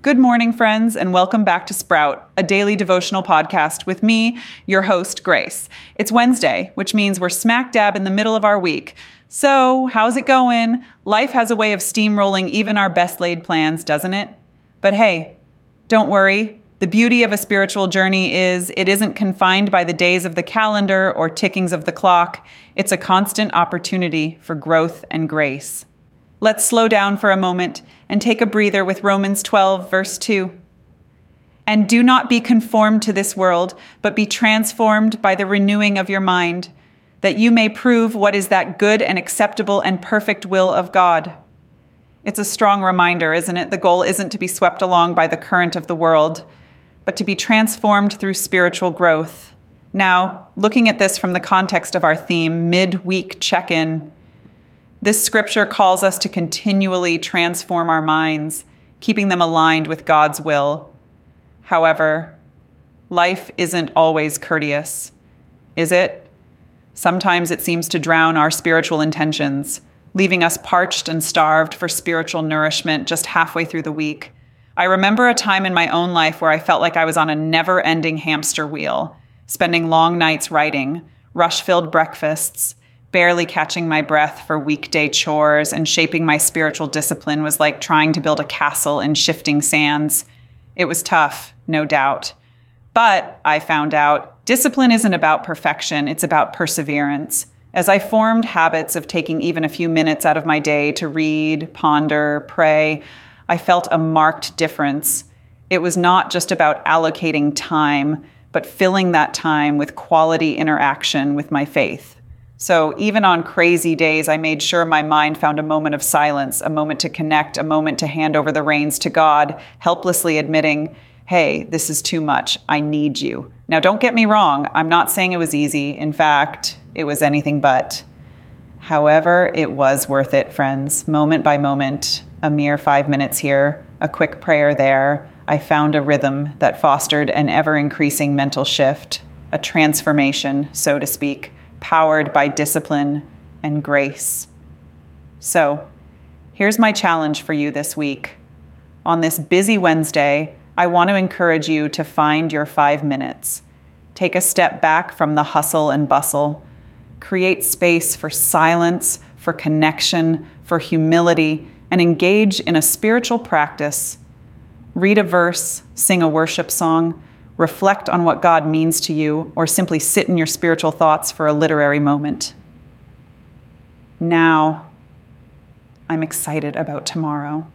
Good morning, friends, and welcome back to Sprout, a daily devotional podcast with me, your host, Grace. It's Wednesday, which means we're smack dab in the middle of our week. So, how's it going? Life has a way of steamrolling even our best laid plans, doesn't it? But hey, don't worry. The beauty of a spiritual journey is it isn't confined by the days of the calendar or tickings of the clock. It's a constant opportunity for growth and grace. Let's slow down for a moment and take a breather with Romans 12, verse 2. And do not be conformed to this world, but be transformed by the renewing of your mind, that you may prove what is that good and acceptable and perfect will of God. It's a strong reminder, isn't it? The goal isn't to be swept along by the current of the world, but to be transformed through spiritual growth. Now, looking at this from the context of our theme, mid-week check-in, this scripture calls us to continually transform our minds, keeping them aligned with God's will. However, life isn't always courteous, is it? Sometimes it seems to drown our spiritual intentions, leaving us parched and starved for spiritual nourishment just halfway through the week. I remember a time in my own life where I felt like I was on a never ending hamster wheel, spending long nights writing, rush filled breakfasts, barely catching my breath for weekday chores and shaping my spiritual discipline was like trying to build a castle in shifting sands. It was tough, no doubt. But I found out discipline isn't about perfection, it's about perseverance. As I formed habits of taking even a few minutes out of my day to read, ponder, pray, I felt a marked difference. It was not just about allocating time, but filling that time with quality interaction with my faith. So even on crazy days, I made sure my mind found a moment of silence, a moment to connect, a moment to hand over the reins to God, helplessly admitting, hey, this is too much. I need you. Now, don't get me wrong. I'm not saying it was easy. In fact, it was anything but. However, it was worth it, friends. Moment by moment, a mere five minutes here, a quick prayer there. I found a rhythm that fostered an ever increasing mental shift, a transformation, so to speak powered by discipline and grace. So, here's my challenge for you this week. On this busy Wednesday, I want to encourage you to find your five minutes. Take a step back from the hustle and bustle. Create space for silence, for connection, for humility, and engage in a spiritual practice. Read a verse, sing a worship song, reflect on what God means to you, or simply sit in your spiritual thoughts for a literary moment. Now, I'm excited about tomorrow.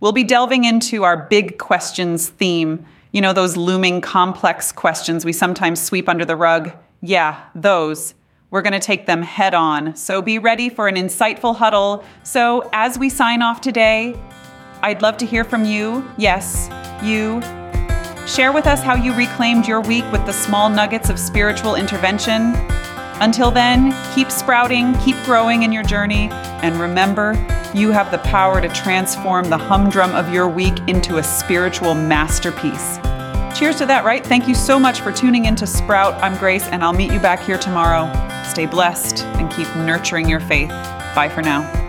We'll be delving into our big questions theme. You know, those looming complex questions we sometimes sweep under the rug. Yeah, those. We're going to take them head on. So be ready for an insightful huddle. So, as we sign off today, I'd love to hear from you. Yes, you Share with us how you reclaimed your week with the small nuggets of spiritual intervention. Until then, keep sprouting, keep growing in your journey, and remember, you have the power to transform the humdrum of your week into a spiritual masterpiece. Cheers to that, right? Thank you so much for tuning in to Sprout. I'm Grace, and I'll meet you back here tomorrow. Stay blessed and keep nurturing your faith. Bye for now.